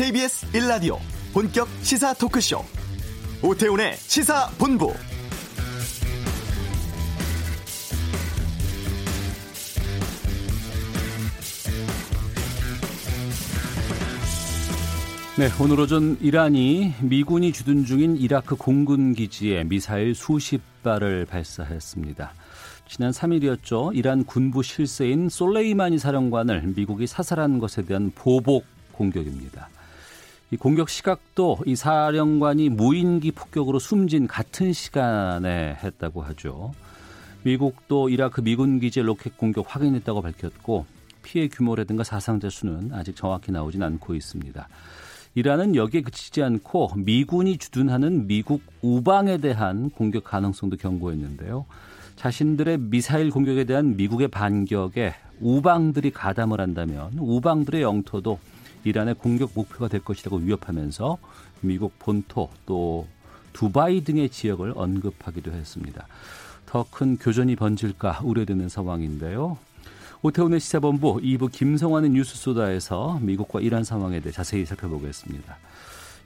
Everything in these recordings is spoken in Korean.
KBS 1라디오 본격 시사 토크쇼 오태훈의 시사본부 네, 오늘 오전 이란이 미군이 주둔 중인 이라크 공군 기지에 미사일 수십 발을 발사했습니다. 지난 3일이었죠. 이란 군부 실세인 솔레이마니 사령관을 미국이 사살한 것에 대한 보복 공격입니다. 이 공격 시각도 이 사령관이 무인기 폭격으로 숨진 같은 시간에 했다고 하죠. 미국도 이라크 미군 기지 로켓 공격 확인했다고 밝혔고 피해 규모라든가 사상자 수는 아직 정확히 나오진 않고 있습니다. 이란은 여기에 그치지 않고 미군이 주둔하는 미국 우방에 대한 공격 가능성도 경고했는데요. 자신들의 미사일 공격에 대한 미국의 반격에 우방들이 가담을 한다면 우방들의 영토도 이란의 공격 목표가 될 것이라고 위협하면서 미국 본토 또 두바이 등의 지역을 언급하기도 했습니다. 더 큰 교전이 번질까 우려되는 상황인데요. 오태훈의 시사본부 2부 김성환의 뉴스 소다에서 미국과 이란 상황에 대해 자세히 살펴보겠습니다.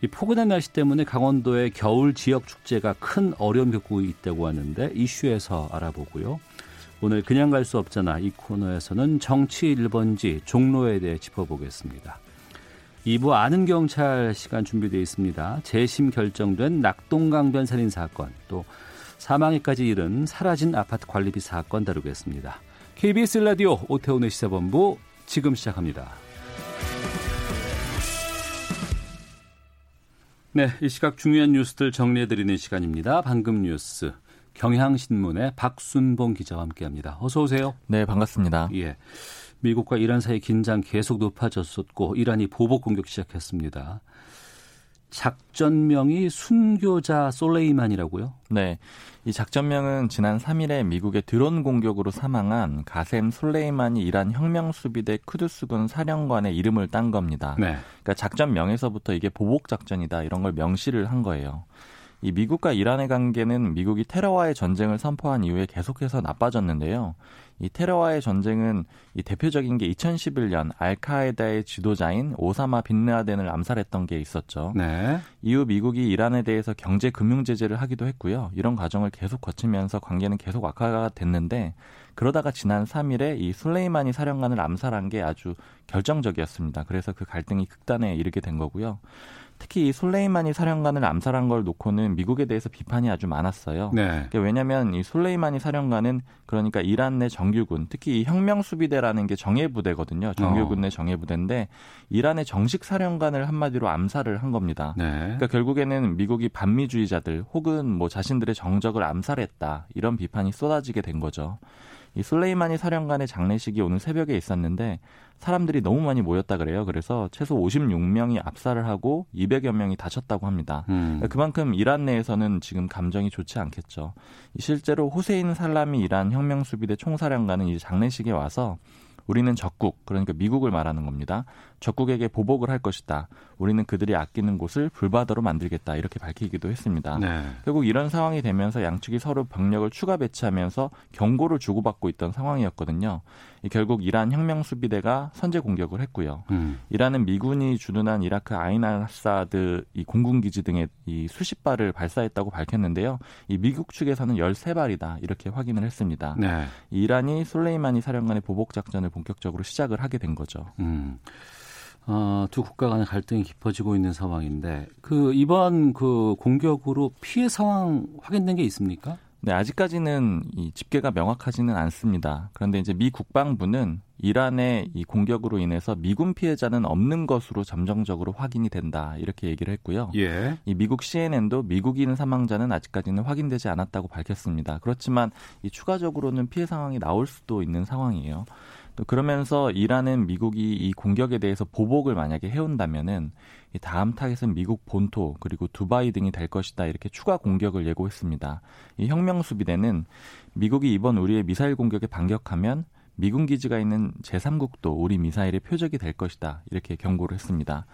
이 포근한 날씨 때문에 강원도의 겨울 지역 축제가 큰 어려움 겪고 있다고 하는데 이슈에서 알아보고요. 오늘 그냥 갈 수 없잖아 이 코너에서는 정치 1번지 종로에 대해 짚어보겠습니다. 2부 아는 경찰 시간 준비되어 있습니다. 재심 결정된 낙동강변 살인 사건 또 사망에까지 이른 사라진 아파트 관리비 사건 다루겠습니다. KBS 라디오 오태훈의 시사본부 지금 시작합니다. 네, 이 시각 중요한 뉴스들 정리해드리는 시간입니다. 방금 뉴스 경향신문의 박순봉 기자와 함께합니다. 어서 오세요. 네, 반갑습니다. 예, 미국과 이란 사이 긴장 계속 높아졌었고 이란이 보복 공격 시작했습니다. 작전명이 순교자 솔레이만이라고요? 네. 이 작전명은 지난 3일에 미국의 드론 공격으로 사망한 가셈 솔레이만이 이란 혁명수비대 쿠두스군 사령관의 이름을 딴 겁니다. 네. 그러니까 작전명에서부터 이게 보복 작전이다 이런 걸 명시를 한 거예요. 이 미국과 이란의 관계는 미국이 테러와의 전쟁을 선포한 이후에 계속해서 나빠졌는데요. 이 테러와의 전쟁은 이 대표적인 게 2011년 알카에다의 지도자인 오사마 빈라덴을 암살했던 게 있었죠. 네. 이후 미국이 이란에 대해서 경제 금융 제재를 하기도 했고요. 이런 과정을 계속 거치면서 관계는 계속 악화가 됐는데 그러다가 지난 3일에 이 술레이마니 사령관을 암살한 게 아주 결정적이었습니다. 그래서 그 갈등이 극단에 이르게 된 거고요. 특히 이 솔레이마니 사령관을 암살한 걸 놓고는 미국에 대해서 비판이 아주 많았어요. 네. 그러니까 왜냐하면 이 솔레이마니 사령관은 그러니까 이란 내 정규군, 특히 이 혁명 수비대라는 게 정예 부대거든요. 정규군 내 어. 정예 부대인데 이란의 정식 사령관을 한마디로 암살을 한 겁니다. 네. 그러니까 결국에는 미국이 반미주의자들 혹은 뭐 자신들의 정적을 암살했다 이런 비판이 쏟아지게 된 거죠. 이 술레이마니 사령관의 장례식이 오늘 새벽에 있었는데 사람들이 너무 많이 모였다 그래요. 그래서 최소 56명이 압살을 하고 200여 명이 다쳤다고 합니다. 음. 그만큼 이란 내에서는 지금 감정이 좋지 않겠죠. 실제로 호세인 살라미 이란 혁명 수비대 총사령관은 이제 장례식에 와서 우리는 적국, 그러니까 미국을 말하는 겁니다. 적국에게 보복을 할 것이다. 우리는 그들이 아끼는 곳을 불바다로 만들겠다. 이렇게 밝히기도 했습니다. 네. 결국 이런 상황이 되면서 양측이 서로 병력을 추가 배치하면서 경고를 주고받고 있던 상황이었거든요. 결국 이란 혁명 수비대가 선제 공격을 했고요. 음. 이란은 미군이 주둔한 이라크 아이나사드 이 공군 기지 등에 이 수십 발을 발사했다고 밝혔는데요. 이 미국 측에서는 13발이다. 이렇게 확인을 했습니다. 네. 이란이 솔레이마니 사령관의 보복 작전을 본격적으로 시작을 하게 된 거죠. 음. 어, 두 국가 간의 갈등이 깊어지고 있는 상황인데 그 이번 그 공격으로 피해 상황 확인된 게 있습니까? 네, 아직까지는 이 집계가 명확하지는 않습니다. 그런데 이제 미 국방부는 이란의 이 공격으로 인해서 미군 피해자는 없는 것으로 잠정적으로 확인이 된다 이렇게 얘기를 했고요. 예. 이 미국 CNN도 미국인 사망자는 아직까지는 확인되지 않았다고 밝혔습니다. 그렇지만 이 추가적으로는 피해 상황이 나올 수도 있는 상황이에요. 또 그러면서 이란은 미국이 이 공격에 대해서 보복을 만약에 해온다면은 이 다음 타겟은 미국 본토 그리고 두바이 등이 될 것이다 이렇게 추가 공격을 예고했습니다. 이 혁명 수비대는 미국이 이번 우리의 미사일 공격에 반격하면 미군 기지가 있는 제3국도 우리 미사일의 표적이 될 것이다. 이렇게 경고를 했습니다.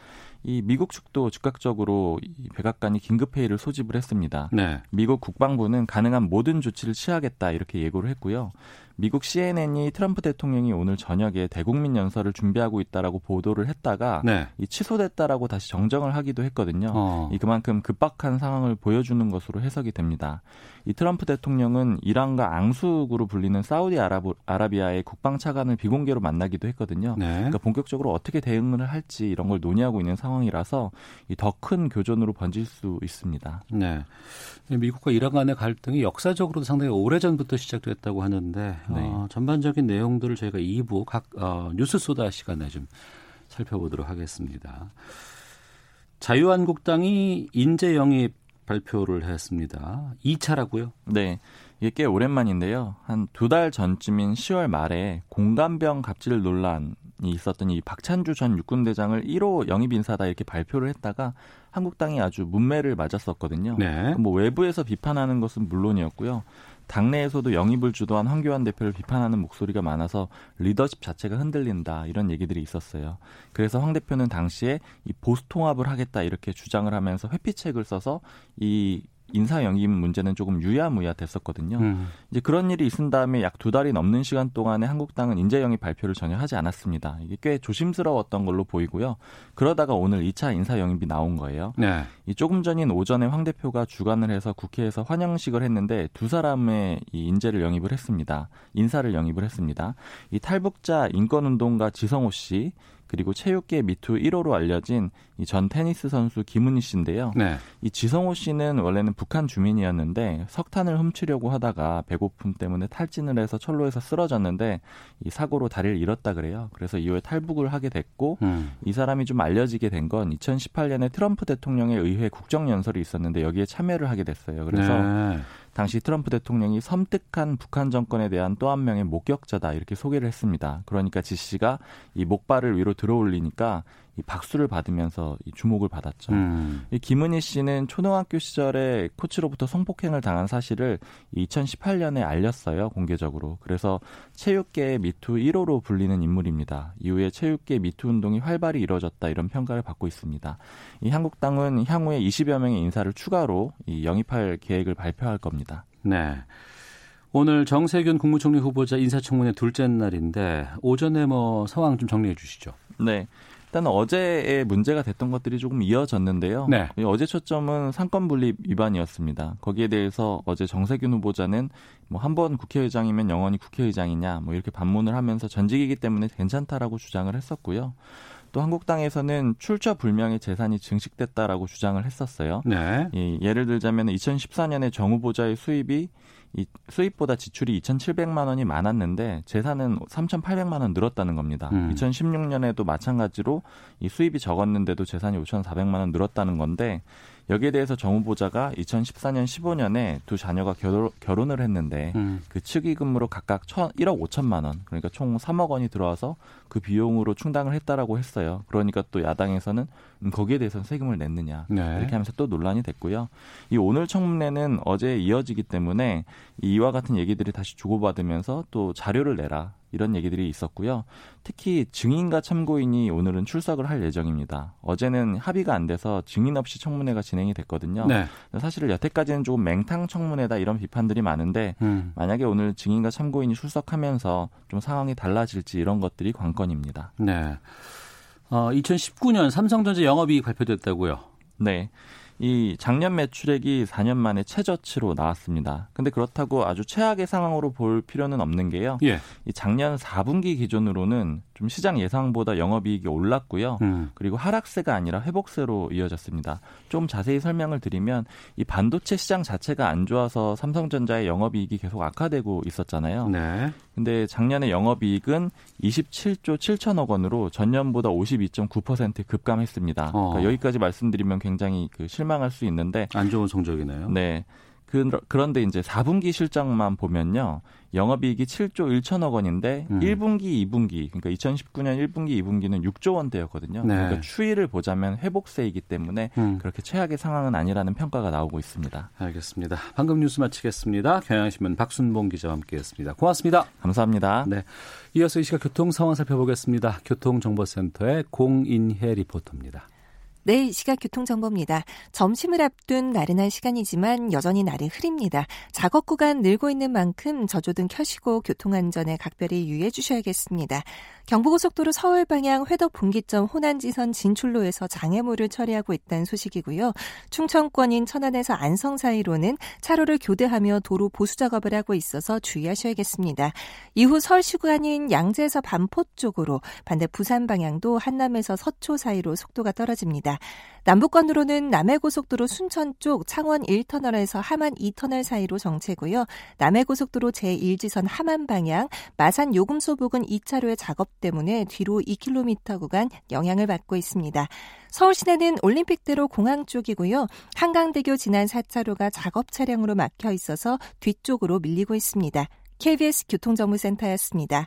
이 미국 측도 즉각적으로 이 백악관이 긴급 회의를 소집을 했습니다. 네. 미국 국방부는 가능한 모든 조치를 취하겠다 이렇게 예고를 했고요. 미국 CNN이 트럼프 대통령이 오늘 저녁에 대국민 연설을 준비하고 있다라고 보도를 했다가 네. 이 취소됐다라고 다시 정정을 하기도 했거든요. 어. 이 그만큼 급박한 상황을 보여주는 것으로 해석이 됩니다. 이 트럼프 대통령은 이란과 앙숙으로 불리는 사우디 아라브, 아라비아의 국방 차관을 비공개로 만나기도 했거든요. 네. 그러니까 본격적으로 어떻게 대응을 할지 이런 걸 논의하고 있는 상황이라서 더 큰 교전으로 번질 수 있습니다. 네. 미국과 이란 간의 갈등이 역사적으로도 상당히 오래전부터 시작됐다고 하는데 네. 어, 전반적인 내용들을 저희가 2부 각 어, 뉴스 소다 시간에 좀 살펴보도록 하겠습니다. 자유한국당이 인재 영입 발표를 했습니다. 2차라고요? 네. 이게 꽤 오랜만인데요. 한 두 달 전쯤인 10월 말에 공감병 갑질 논란이 있었던 이 박찬주 전 육군대장을 1호 영입 인사다 이렇게 발표를 했다가 한국당이 아주 문매를 맞았었거든요. 네. 뭐 외부에서 비판하는 것은 물론이었고요. 당내에서도 영입을 주도한 황교안 대표를 비판하는 목소리가 많아서 리더십 자체가 흔들린다 이런 얘기들이 있었어요. 그래서 황 대표는 당시에 이 보수 통합을 하겠다 이렇게 주장을 하면서 회피책을 써서 이 인사 영입 문제는 조금 유야무야 됐었거든요. 음. 이제 그런 일이 있은 다음에 약 두 달이 넘는 시간 동안에 한국당은 인재 영입 발표를 전혀 하지 않았습니다. 이게 꽤 조심스러웠던 걸로 보이고요. 그러다가 오늘 2차 인사 영입이 나온 거예요. 네. 이 조금 전인 오전에 황 대표가 주관을 해서 국회에서 환영식을 했는데 두 사람의 이 인재를 영입을 했습니다. 인사를 영입을 했습니다. 이 탈북자 인권운동가 지성호 씨 그리고 체육계 미투 1호로 알려진 이 전 테니스 선수 김은희 씨인데요. 네. 이 지성호 씨는 원래는 북한 주민이었는데 석탄을 훔치려고 하다가 배고픔 때문에 탈진을 해서 철로에서 쓰러졌는데 이 사고로 다리를 잃었다 그래요. 그래서 이후에 탈북을 하게 됐고 음. 이 사람이 좀 알려지게 된 건 2018년에 트럼프 대통령의 의회 국정연설이 있었는데 여기에 참여를 하게 됐어요. 그래서 네. 당시 트럼프 대통령이 섬뜩한 북한 정권에 대한 또 한 명의 목격자다 이렇게 소개를 했습니다. 그러니까 지 씨가 이 목발을 위로 들어올리니까 이 박수를 받으면서 이 주목을 받았죠. 음. 이 김은희 씨는 초등학교 시절에 코치로부터 성폭행을 당한 사실을 2018년에 알렸어요 공개적으로. 그래서 체육계의 미투 1호로 불리는 인물입니다. 이후에 체육계 미투 운동이 활발히 이뤄졌다 이런 평가를 받고 있습니다. 이 한국당은 향후에 20여 명의 인사를 추가로 이 영입할 계획을 발표할 겁니다. 네. 오늘 정세균 국무총리 후보자 인사청문회 둘째 날인데 오전에 뭐 상황 좀 정리해 주시죠. 네. 일단 어제의 문제가 됐던 것들이 조금 이어졌는데요. 네. 어제 초점은 삼권 분립 위반이었습니다. 거기에 대해서 어제 정세균 후보자는 뭐 한 번 국회의장이면 영원히 국회의장이냐 뭐 이렇게 반문을 하면서 전직이기 때문에 괜찮다라고 주장을 했었고요. 또 한국당에서는 출처 불명의 재산이 증식됐다라고 주장을 했었어요. 네. 예, 예를 들자면 2014년에 정 후보자의 수입이 이 수입보다 지출이 2,700만 원이 많았는데 재산은 3,800만 원 늘었다는 겁니다. 음. 2016년에도 마찬가지로 이 수입이 적었는데도 재산이 5,400만 원 늘었다는 건데 여기에 대해서 정 후보자가 2014년 15년에 두 자녀가 결 혼, 을 했는데 음. 그 축의금으로 각각 1억 5천만 원 그러니까 총 3억 원이 들어와서 그 비용으로 충당을 했다라고 했어요. 그러니까 또 야당에서는 음, 거기에 대해서는 세금을 냈느냐 네. 이렇게 하면서 또 논란이 됐고요. 이 오늘 청문회는 어제 이어지기 때문에 이와 같은 얘기들이 다시 주고받으면서 또 자료를 내라 이런 얘기들이 있었고요. 특히 증인과 참고인이 오늘은 출석을 할 예정입니다. 어제는 합의가 안 돼서 증인 없이 청문회가 진행이 됐거든요. 네. 사실 여태까지는 조금 맹탕 청문회다 이런 비판들이 많은데 음. 만약에 오늘 증인과 참고인이 출석하면서 좀 상황이 달라질지 이런 것들이 관건입니다. 네. 어, 2019년 삼성전자 영업이익 발표됐다고요? 네. 이 작년 매출액이 4년 만에 최저치로 나왔습니다. 근데 그렇다고 아주 최악의 상황으로 볼 필요는 없는 게요. 예. 이 작년 4분기 기준으로는 좀 시장 예상보다 영업이익이 올랐고요. 음. 그리고 하락세가 아니라 회복세로 이어졌습니다. 좀 자세히 설명을 드리면 이 반도체 시장 자체가 안 좋아서 삼성전자의 영업이익이 계속 악화되고 있었잖아요. 네. 근데 작년에 영업이익은 27조 7천억 원으로 전년보다 52.9% 급감했습니다. 어. 그러니까 여기까지 말씀드리면 굉장히 그 실망할 수 있는데 안 좋은 성적이네요. 네. 그, 그런데 이제 4분기 실적만 보면요. 영업이익이 7조 1천억 원인데 음. 1분기, 2분기 그러니까 2019년 1분기, 2분기는 6조 원대였거든요. 네. 그러니까 추이를 보자면 회복세이기 때문에 음. 그렇게 최악의 상황은 아니라는 평가가 나오고 있습니다. 알겠습니다. 방금 뉴스 마치겠습니다. 경향신문 박순봉 기자와 함께했습니다. 고맙습니다. 감사합니다. 네. 이어서 이 시각 교통 상황 살펴보겠습니다. 교통정보센터의 공인혜 리포터입니다. 네, 시각 교통정보입니다. 점심을 앞둔 나른한 시간이지만 여전히 날이 흐립니다. 작업 구간 늘고 있는 만큼 저조등 켜시고 교통안전에 각별히 유의해 주셔야겠습니다. 경부고속도로 서울 방향 회덕 분기점 호난지선 진출로에서 장애물을 처리하고 있다는 소식이고요. 충청권인 천안에서 안성 사이로는 차로를 교대하며 도로 보수 작업을 하고 있어서 주의하셔야겠습니다. 이후 서울시 구간인 양재에서 반포 쪽으로 반대 부산 방향도 한남에서 서초 사이로 속도가 떨어집니다. 남북권으로는 남해고속도로 순천 쪽 창원 1터널에서 함안 2터널 사이로 정체고요. 남해고속도로 제1지선 함안 방향 마산 요금소 부근 2차로의 작업 때문에 뒤로 2km 구간 영향을 받고 있습니다. 서울 시내는 올림픽대로 공항 쪽이고요. 한강대교 지난 4차로가 작업 차량으로 막혀 있어서 뒤쪽으로 밀리고 있습니다. KBS 교통정보센터였습니다.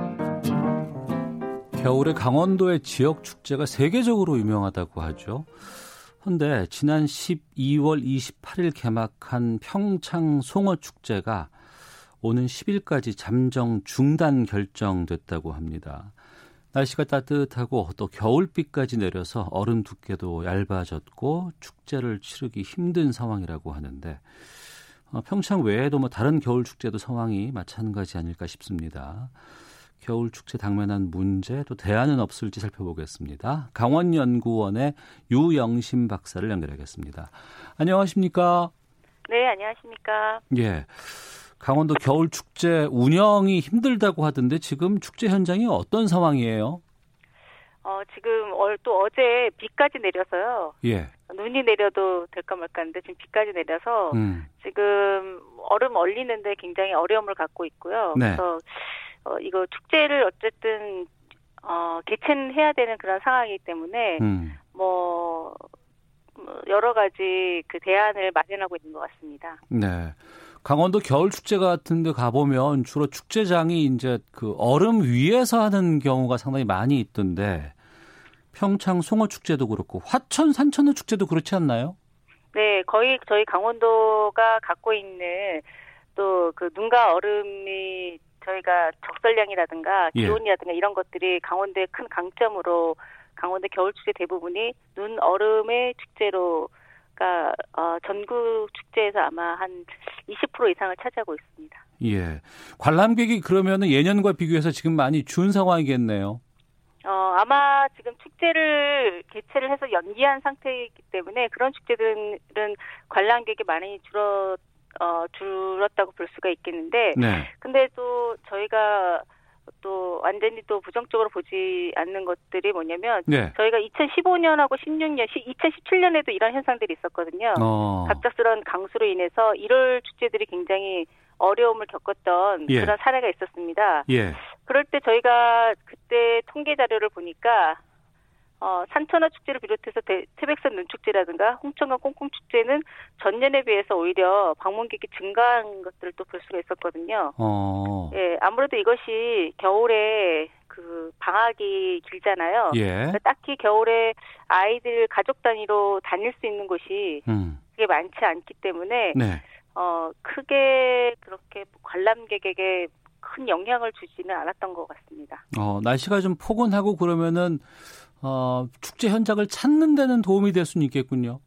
겨울에 강원도의 지역 축제가 세계적으로 유명하다고 하죠. 그런데 지난 12월 28일 개막한 평창 송어 축제가 오는 10일까지 잠정 중단 결정됐다고 합니다. 날씨가 따뜻하고 또 겨울비까지 내려서 얼음 두께도 얇아졌고 축제를 치르기 힘든 상황이라고 하는데 어, 평창 외에도 뭐 다른 겨울 축제도 상황이 마찬가지 아닐까 싶습니다. 겨울 축제 당면한 문제 또 대안은 없을지 살펴보겠습니다. 강원연구원의 유영심 박사를 연결하겠습니다. 안녕하십니까? 네, 안녕하십니까? 예. 강원도 겨울 축제 운영이 힘들다고 하던데 지금 축제 현장이 어떤 상황이에요? 어, 지금 어, 또 어제 비까지 내려서요. 예. 눈이 내려도 될까 말까 하는데 지금 비까지 내려서 음. 지금 얼음 얼리는데 굉장히 어려움을 갖고 있고요. 네. 그래서 어, 이거 축제를 어쨌든 어, 개최는 해야 되는 그런 상황이기 때문에 음. 뭐, 뭐 여러 가지 그 대안을 마련하고 있는 것 같습니다. 네. 강원도 겨울 축제 같은 데 가보면 주로 축제장이 이제 그 얼음 위에서 하는 경우가 상당히 많이 있던데 평창 송어 축제도 그렇고 화천 산천어 축제도 그렇지 않나요? 네, 거의 저희 강원도가 갖고 있는 또 그 눈과 얼음이 저희가 적설량이라든가 예. 기온이라든가 예. 이런 것들이 강원도의 큰 강점으로 강원도 겨울 축제 대부분이 눈 얼음의 축제로 가 어, 전국 축제에서 아마 한 20% 이상을 차지하고 있습니다. 예. 관람객이 그러면은 예년과 비교해서 지금 많이 준 상황이겠네요. 어, 아마 지금 축제를 개최를 해서 연기한 상태이기 때문에 그런 축제들은 관람객이 많이 줄어 어, 줄었다고 볼 수가 있겠는데, 네. 근데 또 저희가 또 완전히 또 부정적으로 보지 않는 것들이 뭐냐면 네. 저희가 2015년하고 16년, 2017년에도 이런 현상들이 있었거든요. 어. 갑작스런 강수로 인해서 1월 축제들이 굉장히 어려움을 겪었던 예. 그런 사례가 있었습니다. 예. 그럴 때 저희가 그때 통계 자료를 보니까 어, 산천어 축제를 비롯해서 대, 태백산 눈축제라든가 홍천강 꽁꽁축제는 전년에 비해서 오히려 방문객이 증가한 것들을 또 볼 수가 있었거든요. 어. 예, 아무래도 이것이 겨울에 그 방학이 길잖아요. 예. 그러니까 딱히 겨울에 아이들 가족 단위로 다닐 수 있는 곳이 음. 그게 많지 않기 때문에 네. 어, 크게 그렇게 관람객에게 큰 영향을 주지는 않았던 것 같습니다. 어, 날씨가 좀 포근하고 그러면은 어, 축제 현장을 찾는 데는 도움이 될 수는 있겠군요.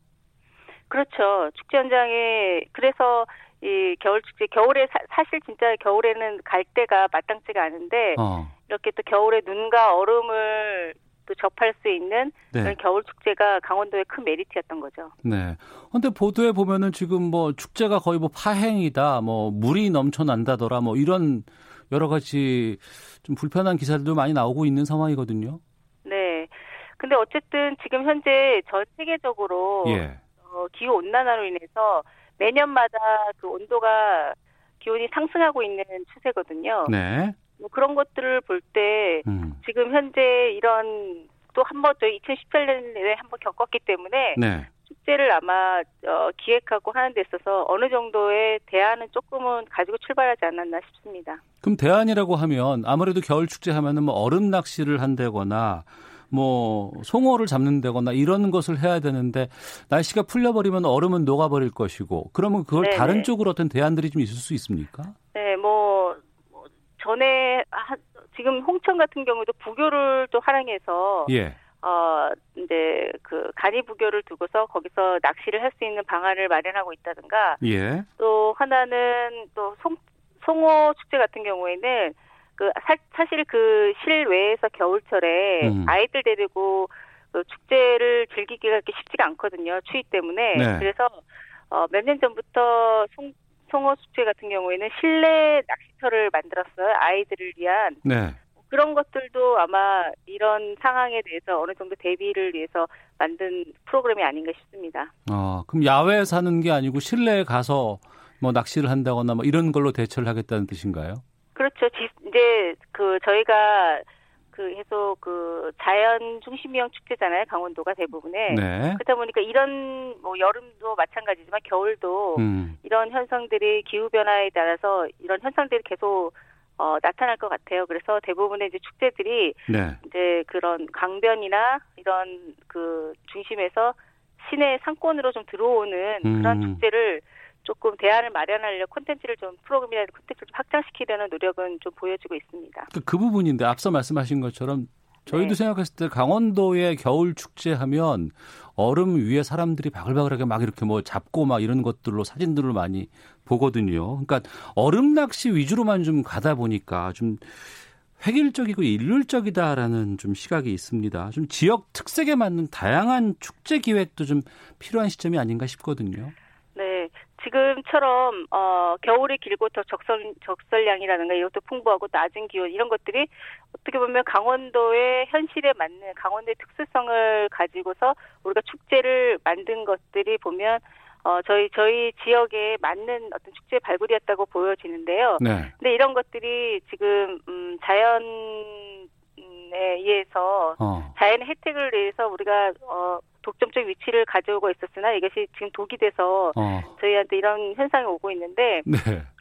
그렇죠. 축제 현장에 그래서 이 겨울 축제 겨울에 사, 실 진짜 겨울에는 갈 데가 마땅치가 않은데 어. 이렇게 또 겨울에 눈과 얼음을 또 접할 수 있는 네. 그런 겨울 축제가 강원도의 큰 메리트였던 거죠. 네. 근데 보도에 보면은 지금 뭐 축제가 거의 뭐 파행이다, 뭐 물이 넘쳐난다더라, 뭐 이런 여러 가지 좀 불편한 기사들도 많이 나오고 있는 상황이거든요. 근데 어쨌든 지금 현재 전 세계적으로 예. 어, 기후 온난화로 인해서 매년마다 그 온도가 기온이 상승하고 있는 추세거든요. 네. 뭐 그런 것들을 볼때 음. 지금 현재 이런 또 한번더 2018년에 한 번 겪었기 때문에 네. 축제를 아마 어, 기획하고 하는 데 있어서 어느 정도의 대안은 조금은 가지고 출발하지 않았나 싶습니다. 그럼 대안이라고 하면 아무래도 겨울 축제 하면은 뭐 얼음 낚시를 한다거나 뭐 송어를 잡는다거나 이런 것을 해야 되는데 날씨가 풀려버리면 얼음은 녹아버릴 것이고 그러면 그걸 네네. 다른 쪽으로 어떤 대안들이 좀 있을 수 있습니까? 네, 뭐, 뭐 전에 하, 지금 홍천 같은 경우도 부교를 또 활용해서 예. 어 이제 그 간이 부교를 두고서 거기서 낚시를 할 수 있는 방안을 마련하고 있다든가 예. 또 하나는 또 송, 송어 축제 같은 경우에는 그 사, 사실 그 실외에서 겨울철에 음. 아이들 데리고 그 축제를 즐기기가 그렇게 쉽지가 않거든요. 추위 때문에. 네. 그래서 어, 몇 년 전부터 송, 송어 축제 같은 경우에는 실내 낚시터를 만들었어요. 아이들을 위한. 네. 그런 것들도 아마 이런 상황에 대해서 어느 정도 대비를 위해서 만든 프로그램이 아닌가 싶습니다. 아, 그럼 야외에 사는 게 아니고 실내에 가서 뭐 낚시를 한다거나 뭐 이런 걸로 대처를 하겠다는 뜻인가요? 그렇죠. 이제 그 저희가 그 계속 그 자연 중심형 축제잖아요. 강원도가 대부분에. 네. 그러다 보니까 이런 뭐 여름도 마찬가지지만 겨울도 음. 이런 현상들이 기후 변화에 따라서 이런 현상들이 계속 어, 나타날 것 같아요. 그래서 대부분의 이제 축제들이 네. 이제 그런 강변이나 이런 그 중심에서 시내 상권으로 좀 들어오는 음. 그런 축제를 조금 대안을 마련하려 콘텐츠를 좀 프로그램이나 콘텐츠를 좀 확장시키려는 노력은 좀 보여지고 있습니다. 그, 그 부분인데 앞서 말씀하신 것처럼 저희도 네. 생각했을 때 강원도의 겨울 축제 하면 얼음 위에 사람들이 바글바글하게 막 이렇게 뭐 잡고 막 이런 것들로 사진들을 많이 보거든요. 그러니까 얼음 낚시 위주로만 좀 가다 보니까 좀 획일적이고 일률적이다라는 좀 시각이 있습니다. 좀 지역 특색에 맞는 다양한 축제 기획도 좀 필요한 시점이 아닌가 싶거든요. 지금처럼 어 겨울이 길고 더 적설 적설량이라든가 이것도 풍부하고 낮은 기온 이런 것들이 어떻게 보면 강원도의 현실에 맞는 강원도의 특수성을 가지고서 우리가 축제를 만든 것들이 보면 어 저희 저희 지역에 맞는 어떤 축제 발굴이었다고 보여지는데요. 네. 근데 이런 것들이 지금 음 자연에 의해서 어. 자연의 혜택을 위해서 우리가 어 독점적 위치를 가져오고 있었으나 이것이 지금 독이 돼서 어. 저희한테 이런 현상이 오고 있는데 네.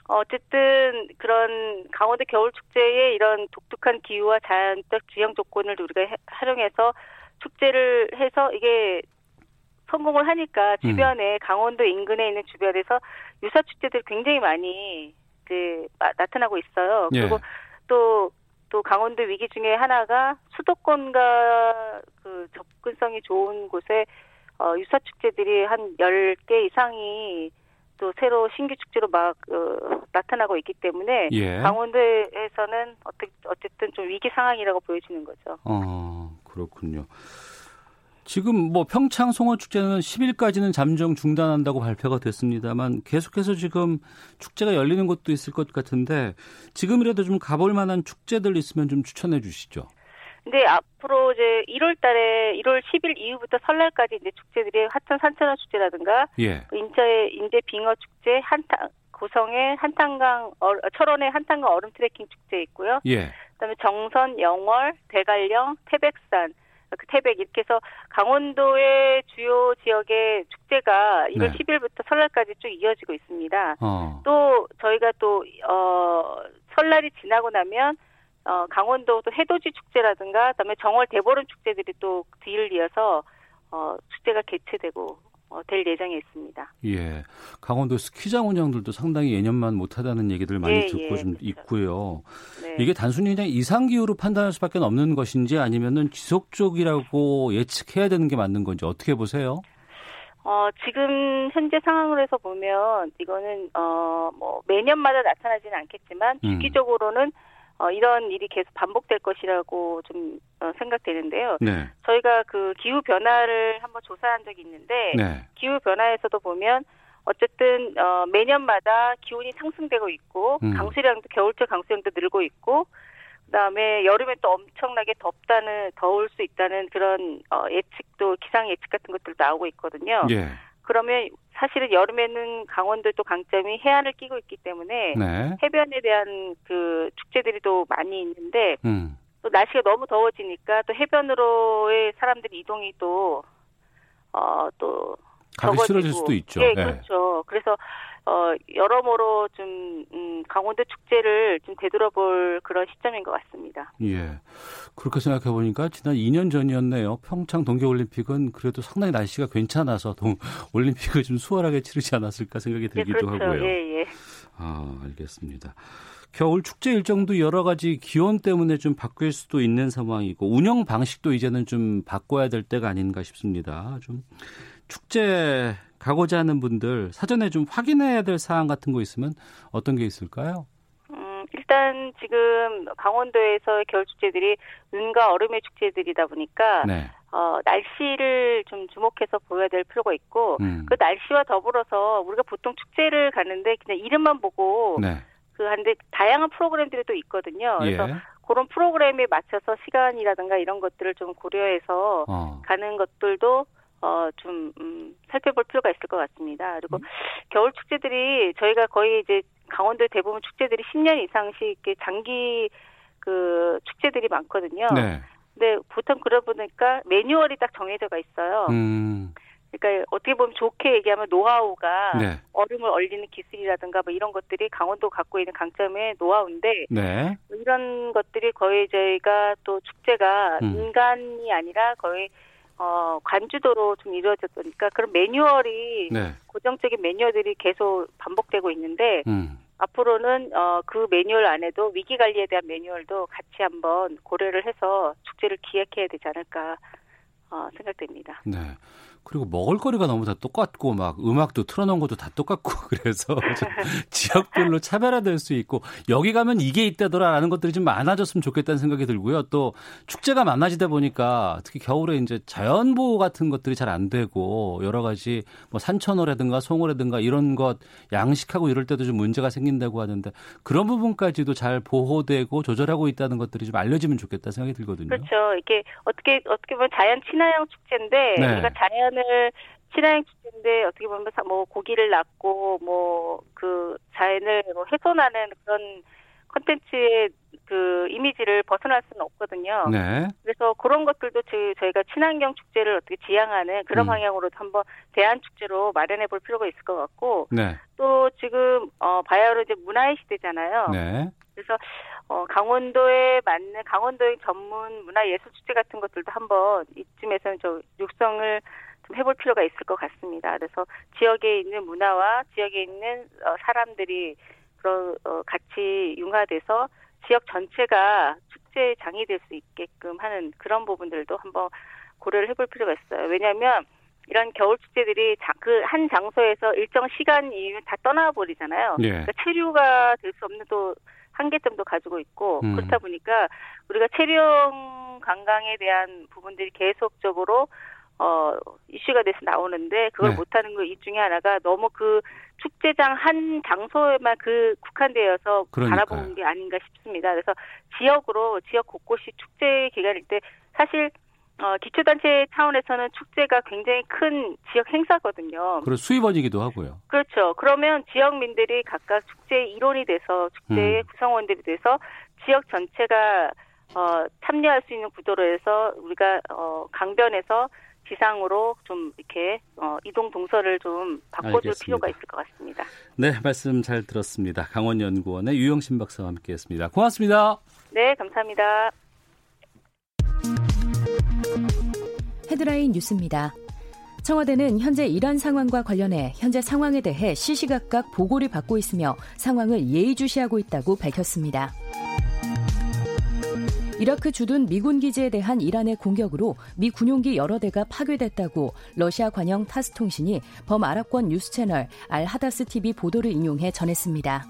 어쨌든 그런 강원도 겨울 축제의 이런 독특한 기후와 자연적 지형 조건을 우리가 해, 활용해서 축제를 해서 이게 성공을 하니까 음. 주변에 음. 강원도 인근에 있는 주변에서 유사 축제들이 굉장히 많이 이제 나타나고 있어요. 예. 그리고 또 또 강원도 위기 중에 하나가 수도권과 그 접근성이 좋은 곳에 어, 유사 축제들이 한 10개 이상이 또 새로 신규 축제로 막 어, 나타나고 있기 때문에 예. 강원도에서는 어쨌든 좀 위기 상황이라고 보여지는 거죠. 어, 그렇군요. 지금 뭐 평창 송어 축제는 10일까지는 잠정 중단한다고 발표가 됐습니다만 계속해서 지금 축제가 열리는 곳도 있을 것 같은데 지금이라도 좀 가볼 만한 축제들 있으면 좀 추천해 주시죠. 근데 앞으로 이제 1월 달에 1월 10일 이후부터 설날까지 이제 축제들이 하천 산천어 축제라든가 예. 그 인제 인제 빙어 축제 한탄 고성의 한탄강 어, 철원의 한탄강 얼음 트레킹 축제 있고요. 예. 그다음에 정선, 영월, 대관령, 태백산 그 태백 이렇게 해서 강원도의 주요 지역의 축제가 1월 네. 10일부터 설날까지 쭉 이어지고 있습니다. 어. 또 저희가 또 어, 설날이 지나고 나면 어, 강원도 또 해돋이 축제라든가 그다음에 정월 대보름 축제들이 또 뒤를 이어서 어, 축제가 개최되고 어, 될 예정에 있습니다. 예. 강원도 스키장 운영들도 상당히 예년만 못하다는 얘기들 많이 예, 듣고 예, 좀 그렇죠. 있고요. 네. 이게 단순히 그냥 이상 기후로 판단할 수밖에 없는 것인지 아니면은 지속적이라고 예측해야 되는 게 맞는 건지 어떻게 보세요? 어, 지금 현재 상황으로 해서 보면 이거는 어, 뭐 매년마다 나타나지는 않겠지만 음. 주기적으로는 음. 어, 이런 일이 계속 반복될 것이라고 좀 어, 생각되는데요. 네. 저희가 그 기후 변화를 한번 조사한 적이 있는데 네. 기후 변화에서도 보면 어쨌든 어, 매년마다 기온이 상승되고 있고 음. 강수량도 겨울철 강수량도 늘고 있고 그다음에 여름에 또 엄청나게 덥다는 더울 수 있다는 그런 어, 예측도 기상 예측 같은 것들도 나오고 있거든요. 예. 그러면 사실은 여름에는 강원도 또 강점이 해안을 끼고 있기 때문에 네. 해변에 대한 그 축제들이 또 많이 있는데 음. 또 날씨가 너무 더워지니까 또 해변으로의 사람들 이동이 또 어, 또 가기 싫어질 수도 있죠. 예, 네. 그렇죠. 그래서 어, 여러모로 좀, 음, 강원도 축제를 좀 되돌아볼 그런 시점인 것 같습니다. 예. 그렇게 생각해 보니까 지난 2년 전이었네요. 평창 동계올림픽은 그래도 상당히 날씨가 괜찮아서 동, 올림픽을 좀 수월하게 치르지 않았을까 생각이 예, 들기도 예, 그렇죠. 하고요. 예, 예. 아, 알겠습니다. 겨울 축제 일정도 여러 가지 기온 때문에 좀 바뀔 수도 있는 상황이고 운영 방식도 이제는 좀 바꿔야 될 때가 아닌가 싶습니다. 좀 축제 가고자 하는 분들 사전에 좀 확인해야 될 사항 같은 거 있으면 어떤 게 있을까요? 음, 일단 지금 강원도에서의 겨울 축제들이 눈과 얼음의 축제들이다 보니까 네. 어, 날씨를 좀 주목해서 보여야 될 필요가 있고 음. 그 날씨와 더불어서 우리가 보통 축제를 가는데 그냥 이름만 보고 네. 그 한데 다양한 프로그램들이 또 있거든요. 그래서 예. 그런 프로그램에 맞춰서 시간이라든가 이런 것들을 좀 고려해서 어. 가는 것들도 어, 좀, 음, 살펴볼 필요가 있을 것 같습니다. 그리고 음. 겨울 축제들이 저희가 거의 이제 강원도 대부분 축제들이 10년 이상씩 장기 그 축제들이 많거든요. 네. 근데 보통 그러다 보니까 매뉴얼이 딱 정해져가 있어요. 음. 그러니까 어떻게 보면 좋게 얘기하면 노하우가 네. 얼음을 얼리는 기술이라든가 뭐 이런 것들이 강원도 갖고 있는 강점의 노하우인데 네. 뭐 이런 것들이 거의 저희가 또 축제가 음. 인간이 아니라 거의 어, 관주도로 좀 이루어졌으니까 그런 매뉴얼이 네. 고정적인 매뉴얼들이 계속 반복되고 있는데 음. 앞으로는 어, 그 매뉴얼 안에도 위기 관리에 대한 매뉴얼도 같이 한번 고려를 해서 축제를 기획해야 되지 않을까 어, 생각됩니다. 네. 그리고 먹을거리가 너무 다 똑같고 막 음악도 틀어놓은 것도 다 똑같고 그래서 지역별로 차별화될 수 있고 여기 가면 이게 있다더라라는 것들이 좀 많아졌으면 좋겠다는 생각이 들고요. 또 축제가 많아지다 보니까 특히 겨울에 이제 자연 보호 같은 것들이 잘 안 되고 여러 가지 뭐 산천어라든가 송어라든가 이런 것 양식하고 이럴 때도 좀 문제가 생긴다고 하는데 그런 부분까지도 잘 보호되고 조절하고 있다는 것들이 좀 알려지면 좋겠다 생각이 들거든요. 그렇죠. 이게 어떻게 어떻게 보면 자연 친화형 축제인데 네. 우리가 자연 자연을 친화형 축제인데 어떻게 보면 뭐 고기를 낳고 뭐 그 자연을 뭐 훼손하는 그런 컨텐츠의 그 이미지를 벗어날 수는 없거든요. 네. 그래서 그런 것들도 저희가 친환경 축제를 어떻게 지향하는 그런 음. 방향으로 한번 대안 축제로 마련해 볼 필요가 있을 것 같고 네. 또 지금 어 바야흐로 이제 문화의 시대잖아요. 네. 그래서 어 강원도에 맞는 강원도의 전문 문화 예술 축제 같은 것들도 한번 이쯤에서는 저 육성을 좀 해볼 필요가 있을 것 같습니다. 그래서 지역에 있는 문화와 지역에 있는 어, 사람들이 그런 어, 같이 융화돼서 지역 전체가 축제장이 될 수 있게끔 하는 그런 부분들도 한번 고려를 해볼 필요가 있어요. 왜냐하면 이런 겨울 축제들이 그 한 장소에서 일정 시간 이후에 다 떠나버리잖아요. 예. 그러니까 체류가 될 수 없는 또 한계점도 가지고 있고 음. 그렇다 보니까 우리가 체류형 관광에 대한 부분들이 계속적으로 어, 이슈가 돼서 나오는데 그걸 네. 못하는 거 이 중에 하나가 너무 그 축제장 한 장소에만 그 국한되어서 그러니까요. 바라보는 게 아닌가 싶습니다. 그래서 지역으로 지역 곳곳이 축제 기간일 때 사실 어, 기초단체 차원에서는 축제가 굉장히 큰 지역 행사거든요. 그리고 수입원이기도 하고요. 그렇죠. 그러면 지역민들이 각각 축제의 일원이 돼서 축제의 음. 구성원들이 돼서 지역 전체가 어, 참여할 수 있는 구도로 해서 우리가 어, 강변에서 지상으로 좀 이렇게 어, 이동 동서를 좀 바꿔줄 알겠습니다. 필요가 있을 것 같습니다. 네, 말씀 잘 들었습니다. 강원연구원의 유영신 박사와 함께했습니다. 고맙습니다. 네, 감사합니다. 헤드라인 뉴스입니다. 청와대는 현재 이란 상황과 관련해 현재 상황에 대해 시시각각 보고를 받고 있으며 상황을 예의주시하고 있다고 밝혔습니다. 이라크 주둔 미군 기지에 대한 이란의 공격으로 미 군용기 여러 대가 파괴됐다고 러시아 관영 타스 통신이 범아랍권 뉴스 채널 알 하다스 TV 보도를 인용해 전했습니다.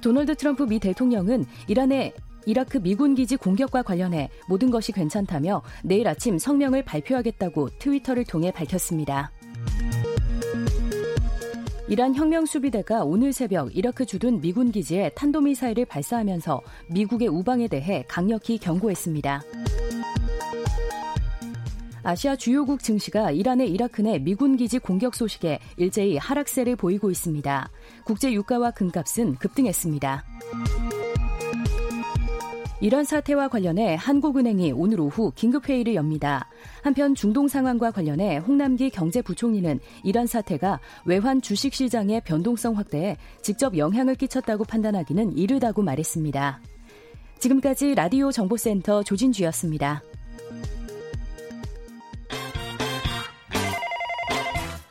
도널드 트럼프 미 대통령은 이란의 이라크 미군 기지 공격과 관련해 모든 것이 괜찮다며 내일 아침 성명을 발표하겠다고 트위터를 통해 밝혔습니다. 이란 혁명 수비대가 오늘 새벽 이라크 주둔 미군 기지에 탄도미사일을 발사하면서 미국의 우방에 대해 강력히 경고했습니다. 아시아 주요국 증시가 이란의 이라크 내 미군 기지 공격 소식에 일제히 하락세를 보이고 있습니다. 국제 유가와 금값은 급등했습니다. 이런 사태와 관련해 한국은행이 오늘 오후 긴급회의를 엽니다. 한편 중동 상황과 관련해 홍남기 경제부총리는 이런 사태가 외환 주식시장의 변동성 확대에 직접 영향을 끼쳤다고 판단하기는 이르다고 말했습니다. 지금까지 라디오 정보센터 조진주였습니다.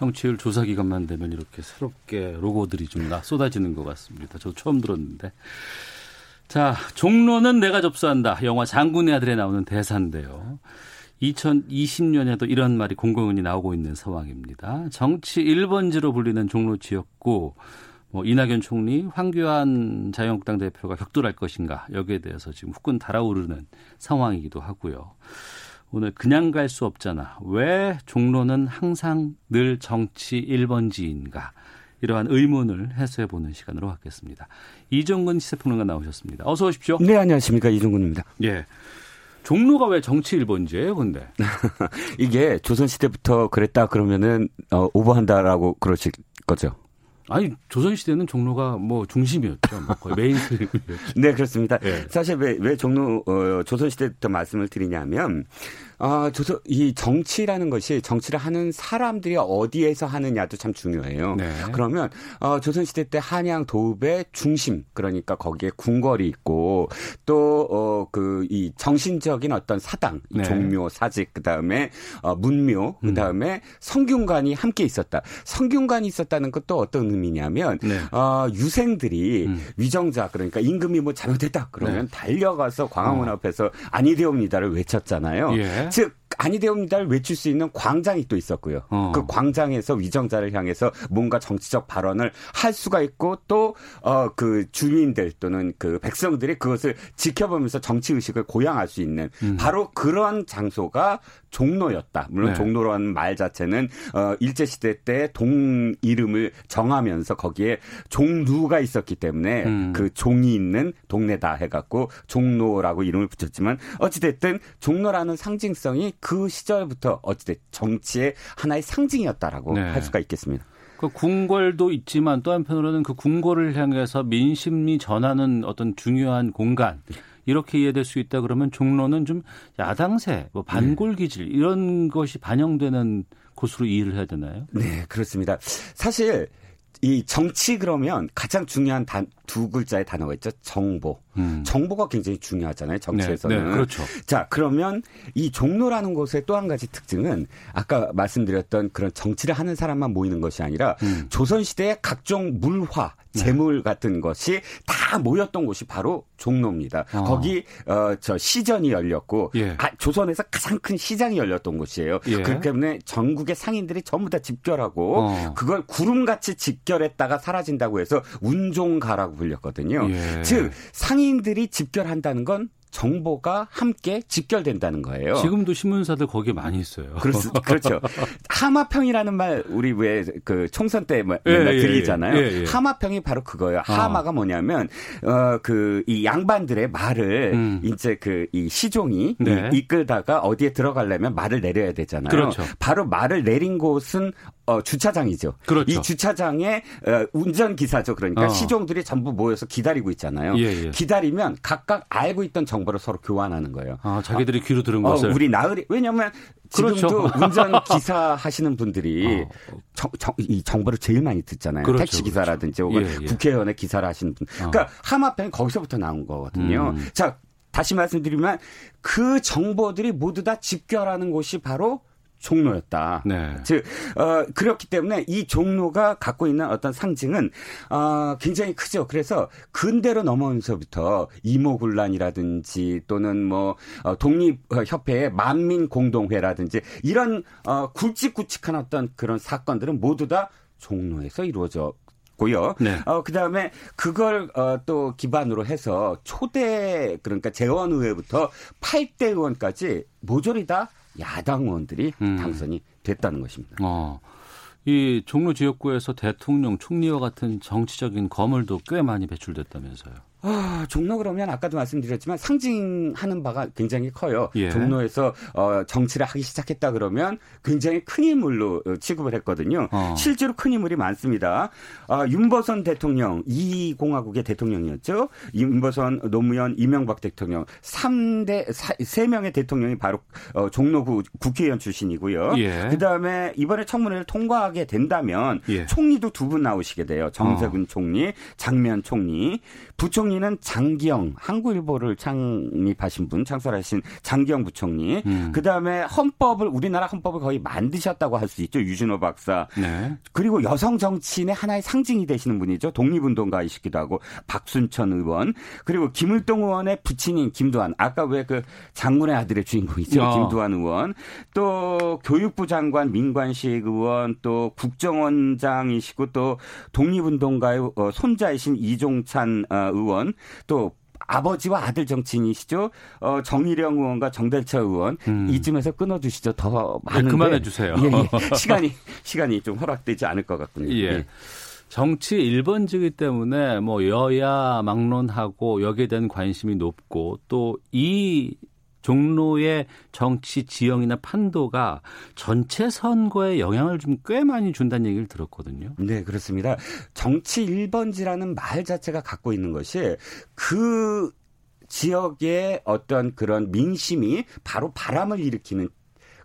청취율 조사 기간만 되면 이렇게 새롭게 로고들이 좀 쏟아지는 것 같습니다. 저 처음 들었는데. 자, 종로는 내가 접수한다. 영화 장군의 아들에 나오는 대사인데요. 2020년에도 이런 말이 공공연히 나오고 있는 상황입니다. 정치 1번지로 불리는 종로 지역구, 뭐 이낙연 총리, 황교안 자유한국당 대표가 격돌할 것인가 여기에 대해서 지금 후끈 달아오르는 상황이기도 하고요. 오늘 그냥 갈 수 없잖아. 왜 종로는 항상 늘 정치 1번지인가? 이러한 의문을 해소해 보는 시간으로 갖겠습니다. 이종근 시세평론가 나오셨습니다. 어서 오십시오. 네, 안녕하십니까. 이종근입니다. 예. 종로가 왜 정치 1번지예요, 근데? 이게 조선시대부터 그랬다 그러면은, 어, 오버한다라고 그러실 거죠. 아니 조선 시대는 종로가 뭐 중심이었죠. 뭐 거의 mainstream이었죠. 네 그렇습니다. 네. 사실 왜, 왜 종로 어, 조선 시대부터 말씀을 드리냐면 아, 조선, 이 정치라는 것이 정치를 하는 사람들이 어디에서 하느냐도 참 중요해요. 네. 그러면, 어, 조선시대 때 한양 도읍의 중심, 그러니까 거기에 궁궐이 있고, 또, 어, 그, 이 정신적인 어떤 사당, 네. 종묘, 사직, 그 다음에, 어, 문묘, 그 다음에 음. 성균관이 함께 있었다. 성균관이 있었다는 것도 어떤 의미냐면, 네. 어, 유생들이 음. 위정자, 그러니까 임금이 뭐 잘못했다. 그러면 네. 달려가서 광화문 어. 앞에서 아니되옵니다를 외쳤잖아요. 예. 즉 아니되옵니다를 외칠 수 있는 광장이 또 있었고요. 어. 그 광장에서 위정자를 향해서 뭔가 정치적 발언을 할 수가 있고 또 어 그 주민들 또는 그 백성들이 그것을 지켜보면서 정치 의식을 고양할 수 있는 음. 바로 그런 장소가 종로였다. 물론 네. 종로라는 말 자체는 어 일제 시대 때 동 이름을 정하면서 거기에 종루가 있었기 때문에 음. 그 종이 있는 동네다 해갖고 종로라고 이름을 붙였지만 어찌됐든 종로라는 상징성이 그 시절부터 어찌됐 정치의 하나의 상징이었다라고 네. 할 수가 있겠습니다. 그 궁궐도 있지만 또 한편으로는 그 궁궐을 향해서 민심이 전하는 어떤 중요한 공간 이렇게 이해될 수 있다 그러면 종로는 좀 야당세, 뭐 반골 기질 이런 것이 반영되는 곳으로 이해를 해야 되나요? 네, 그렇습니다. 사실 이 정치 그러면 가장 중요한 단, 두 글자의 단어가 있죠. 정보. 음. 정보가 굉장히 중요하잖아요. 정치에서는. 네, 네, 그렇죠. 자, 그러면 이 종로라는 곳의 또 한 가지 특징은 아까 말씀드렸던 그런 정치를 하는 사람만 모이는 것이 아니라 음. 조선시대의 각종 물화, 네. 재물 같은 것이 다 모였던 곳이 바로 종로입니다. 어. 거기 어 저 시전이 열렸고 예. 아, 조선에서 가장 큰 시장이 열렸던 곳이에요. 예. 그렇기 때문에 전국의 상인들이 전부 다 집결하고 어. 그걸 구름같이 집결했다가 사라진다고 해서 운종가라고 불렸거든요. 예. 즉 상인들이 집결한다는 건 정보가 함께 직결된다는 거예요. 지금도 신문사들 거기에 많이 있어요. 그렇, 그렇죠. 하마평이라는 말 우리 왜 그 총선 때뭐 예, 맨날 예, 들리잖아요. 예, 예, 하마평이 바로 그거예요. 아. 하마가 뭐냐면 어그 이 양반들의 말을 음. 이제 그 이 시종이 네. 이끌다가 어디에 들어가려면 말을 내려야 되잖아요. 그렇죠. 바로 말을 내린 곳은 어, 주차장이죠. 그렇죠. 이 주차장에 어, 운전 기사죠. 그러니까 어. 시종들이 전부 모여서 기다리고 있잖아요. 예, 예. 기다리면 각각 알고 있던 정보를 서로 교환하는 거예요. 아, 자기들이 어, 귀로 들은 것을. 우리 나으리 왜냐면 지금도 그렇죠. 운전 기사 하시는 분들이 어. 정, 정, 이 정보를 제일 많이 듣잖아요. 그렇죠, 택시 그렇죠. 기사라든지 혹은 예, 예. 국회의원의 기사를 하시는 분. 그러니까 하마평이 거기서부터 나온 거거든요. 음. 자, 다시 말씀드리면 그 정보들이 모두 다 집결하는 곳이 바로 종로였다. 네. 즉, 어, 그렇기 때문에 이 종로가 갖고 있는 어떤 상징은, 어, 굉장히 크죠. 그래서 근대로 넘어오면서부터 이모군란이라든지 또는 뭐, 어, 독립협회의 만민공동회라든지 이런, 어, 굵직굵직한 어떤 그런 사건들은 모두 다 종로에서 이루어져 있고요. 네. 어, 그 다음에 그걸 어, 또 기반으로 해서 초대 그러니까 재원 의회부터 8대 의원까지 모조리 다 야당 의원들이 음. 당선이 됐다는 것입니다. 어. 이 종로 지역구에서 대통령, 총리와 같은 정치적인 거물도 꽤 많이 배출됐다면서요. 아, 종로 그러면 아까도 말씀드렸지만 상징하는 바가 굉장히 커요. 예. 종로에서 어, 정치를 하기 시작했다 그러면 굉장히 큰 인물로 어, 취급을 했거든요. 어. 실제로 큰 인물이 많습니다. 아, 윤보선 대통령, 이 공화국의 대통령이었죠. 윤보선, 노무현, 이명박 대통령 3대 3명의 대통령이 바로 어, 종로구 국회의원 출신이고요. 예. 그 다음에 이번에 청문회를 통과하게 된다면 예. 총리도 두 분 나오시게 돼요. 정세균 어. 총리, 장면 총리, 부총리 부총리는 장기영 한국일보를 창립하신 분 창설하신 장기영 부총리. 음. 그다음에 헌법을 우리나라 헌법을 거의 만드셨다고 할 수 있죠 유준호 박사. 네. 그리고 여성 정치인의 하나의 상징이 되시는 분이죠 독립운동가이시기도 하고 박순천 의원 그리고 김을동 의원의 부친인 김두한 아까 왜 그 장군의 아들의 주인공이죠 어. 김두한 의원 또 교육부 장관 민관식 의원 또 국정원장이시고 또 독립운동가의 어, 손자이신 이종찬 어, 의원 의원 또 아버지와 아들 정치인이시죠. 어, 정일영 의원과 정대철 의원 음. 이쯤에서 끊어주시죠. 더 많은데 네, 그만해 주세요. 예, 예. 시간이 시간이 좀 허락되지 않을 것 같군요. 예. 예. 정치 1번지기 때문에 뭐 여야 막론하고 여기에 대한 관심이 높고 또 이 종로의 정치 지형이나 판도가 전체 선거에 영향을 좀 꽤 많이 준다는 얘기를 들었거든요. 네, 그렇습니다. 정치 1번지라는 말 자체가 갖고 있는 것이 그 지역의 어떤 그런 민심이 바로 바람을 일으키는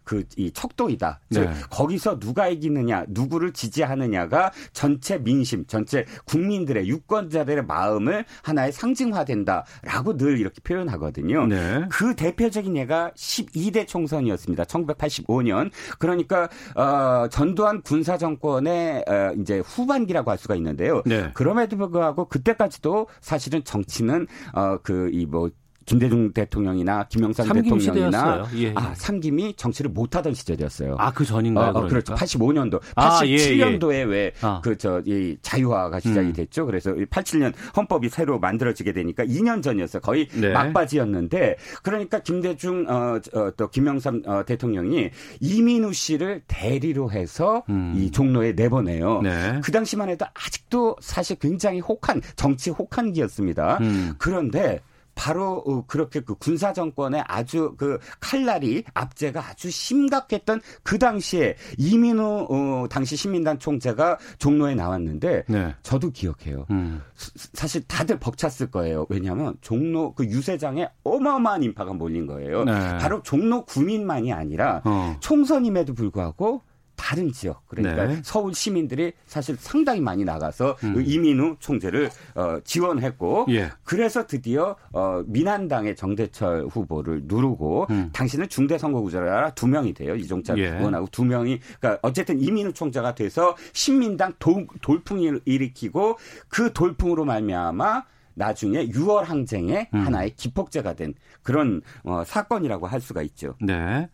그 이 척도이다. 네. 즉 거기서 누가 이기느냐, 누구를 지지하느냐가 전체 민심, 전체 국민들의 유권자들의 마음을 하나의 상징화된다라고 늘 이렇게 표현하거든요. 네. 그 대표적인 예가 12대 총선이었습니다. 1985년. 그러니까 어, 전두환 군사 정권의 어, 이제 후반기라고 할 수가 있는데요. 네. 그럼에도 불구하고 그때까지도 사실은 정치는 어, 그이뭐 김대중 대통령이나 김영삼 대통령이나 예, 예. 아 삼김이 정치를 못하던 시절이었어요. 아 그 전인가요? 어, 어, 그렇죠. 85년도, 87년도에 아, 예, 왜 그저 이 자유화가 시작이 음. 됐죠. 그래서 87년 헌법이 새로 만들어지게 되니까 2년 전이었어요. 거의 네. 막바지였는데 그러니까 김대중 어, 어, 또 김영삼 어, 대통령이 이민우 씨를 대리로 해서 음. 이 종로에 내보내요. 네. 그 당시만 해도 아직도 사실 굉장히 혹한 정치 혹한기였습니다. 음. 그런데 바로 어, 그렇게 그 군사 정권의 아주 그 칼날이 압제가 아주 심각했던 그 당시에 이민우 어, 당시 시민단 총재가 종로에 나왔는데 네. 저도 기억해요. 음. 사실 다들 벅찼을 거예요. 왜냐하면 종로 그 유세장에 어마어마한 인파가 몰린 거예요. 네. 바로 종로 구민만이 아니라 어. 총선임에도 불구하고 다른 지역 그러니까 네. 서울 시민들이 사실 상당히 많이 나가서 음. 그 이민우 총재를 어, 지원했고 예. 그래서 드디어 어, 민한당의 정대철 후보를 누르고 음. 당신은 중대 선거 구제라 두 명이 돼요 이종찬 예. 의원하고 두 명이 그러니까 어쨌든 이민우 총재가 돼서 신민당 도, 돌풍을 일으키고 그 돌풍으로 말미암아 나중에 6월 항쟁의 음. 하나의 기폭제가 된 그런 어, 사건이라고 할 수가 있죠. 네.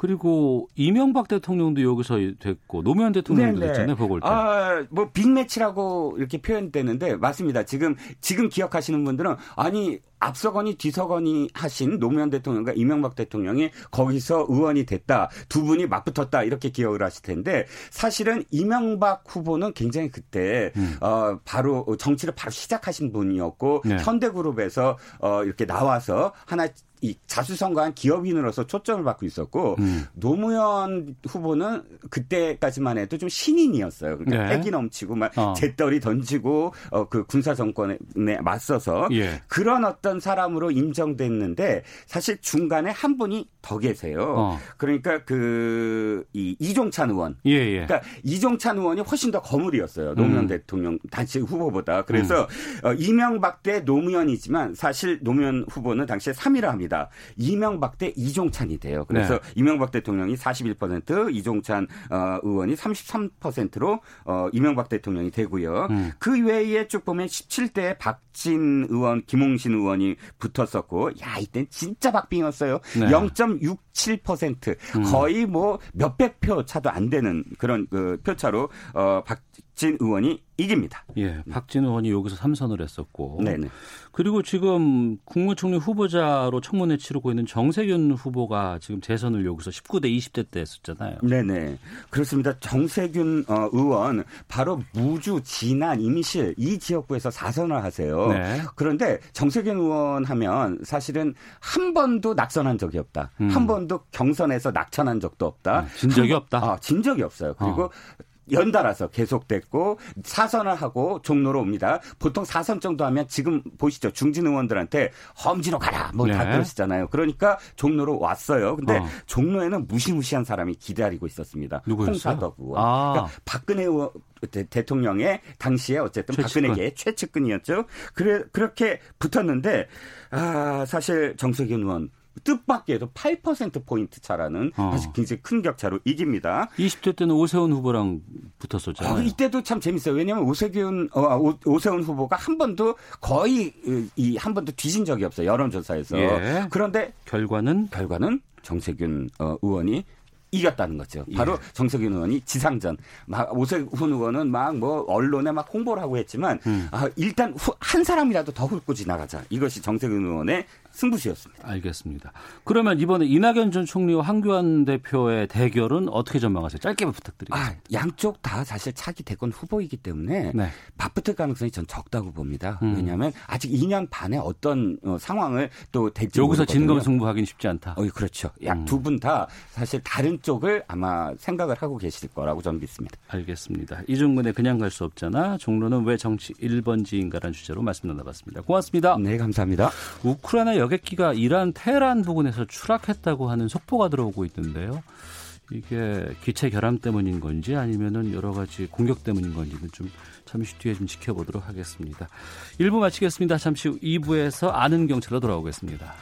그리고 이명박 대통령도 여기서 됐고 노무현 대통령도 네네. 됐잖아요. 그걸 때. 아, 뭐 빅매치라고 이렇게 표현되는데 맞습니다. 지금 지금 기억하시는 분들은 아니 앞서거니 뒤서거니 하신 노무현 대통령과 이명박 대통령이 거기서 의원이 됐다. 두 분이 맞붙었다. 이렇게 기억을 하실 텐데 사실은 이명박 후보는 굉장히 그때 음. 어 바로 정치를 바로 시작하신 분이었고 네. 현대그룹에서 어 이렇게 나와서 하나 이 자수성가한 기업인으로서 초점을 받고 있었고 음. 노무현 후보는 그때까지만 해도 좀 신인이었어요. 그러니까 네. 패기 넘치고 막 어. 재떨이 던지고 어, 그 군사 정권에 맞서서 예. 그런 어떤 사람으로 인정됐는데 사실 중간에 한 분이 더 계세요. 어. 그러니까 그 이 이종찬 의원. 예, 예. 그러니까 이종찬 의원이 훨씬 더 거물이었어요. 노무현 음. 대통령 단지 후보보다. 그래서 음. 어, 이명박 대 노무현이지만 사실 노무현 후보는 당시에 3위라 합니다. 됩니다. 이명박 대 이종찬이 돼요. 그래서 네. 이명박 대통령이 41%, 이종찬 어, 의원이 33%로 어, 이명박 대통령이 되고요. 음. 그 외에 쭉 보면 17대 박진 의원, 김홍신 의원이 붙었었고, 야 이땐 진짜 박빙이었어요. 네. 0.67% 음. 거의 뭐 몇백 표 차도 안 되는 그런 그 표차로 어, 박 박진 의원이 이깁니다. 예, 박진 의원이 여기서 삼선을 했었고. 네네. 그리고 지금 국무총리 후보자로 청문회 치르고 있는 정세균 후보가 지금 재선을 여기서 19대 20대 때 했었잖아요. 네네. 그렇습니다. 정세균 어, 의원 바로 무주, 진안, 임실 이 지역구에서 사선을 하세요. 네. 그런데 정세균 의원 하면 사실은 한 번도 낙선한 적이 없다. 음. 한 번도 경선에서 낙천한 적도 없다. 아, 진 적이 없다. 아, 진 적이 없어요. 그리고 어. 연달아서 계속됐고 사선을 하고 종로로 옵니다. 보통 사선 정도 하면 지금 보시죠. 중진 의원들한테 험지로 가라 뭐다 네. 그러시잖아요. 그러니까 종로로 왔어요. 근데 어. 종로에는 무시무시한 사람이 기다리고 있었습니다. 누구였어요? 홍사덕 의원. 아. 그러니까 박근혜 의원 대, 통령의 당시에 어쨌든 최측근. 박근혜계 최측근이었죠. 그래 그렇게 붙었는데 아 사실 정세균 의원 뜻밖에도 8%포인트 차라는 어. 사실 굉장히 큰 격차로 이깁니다. 20대 때는 오세훈 후보랑 붙었었잖아요. 어, 이때도 참 재밌어요. 왜냐하면 오세균, 어, 아, 오, 세훈 후보가 한 번도 거의 이 한 번도 뒤진 적이 없어요. 여론조사에서. 예. 그런데 결과는? 결과는 정세균 어, 의원이 이겼다는 거죠. 바로 예. 정석윤 의원이 지상전. 막 오세훈 의원은 막 뭐 언론에 막 홍보를 하고 했지만 음. 아, 일단 후, 한 사람이라도 더 훑고 지나가자. 이것이 정석윤 의원의 승부수였습니다. 알겠습니다. 그러면 이번에 이낙연 전 총리와 황교안 대표의 대결은 어떻게 전망하세요? 짧게 부탁드리겠습니다. 아, 양쪽 다 사실 차기 대권 후보이기 때문에 네. 맞붙을 가능성이 전 적다고 봅니다. 음. 왜냐하면 아직 2년 반에 어떤 어, 상황을 또 될지 여기서 진검승부하기는 쉽지 않다. 어, 그렇죠. 약 두 분 다 사실 다른 쪽을 아마 생각을 하고 계실 거라고 저는 믿습니다. 알겠습니다. 이중근의 그냥 갈 수 없잖아. 종로는 왜 정치 1번지인가라는 주제로 말씀 나눠봤습니다. 고맙습니다. 네, 감사합니다. 우크라이나 여객기가 이란 테헤란 부근에서 추락했다고 하는 속보가 들어오고 있는데요. 이게 기체 결함 때문인 건지 아니면은 여러 가지 공격 때문인 건지는 좀 잠시 뒤에 좀 지켜보도록 하겠습니다. 1부 마치겠습니다. 잠시 후 2부에서 아는 경찰로 돌아오겠습니다.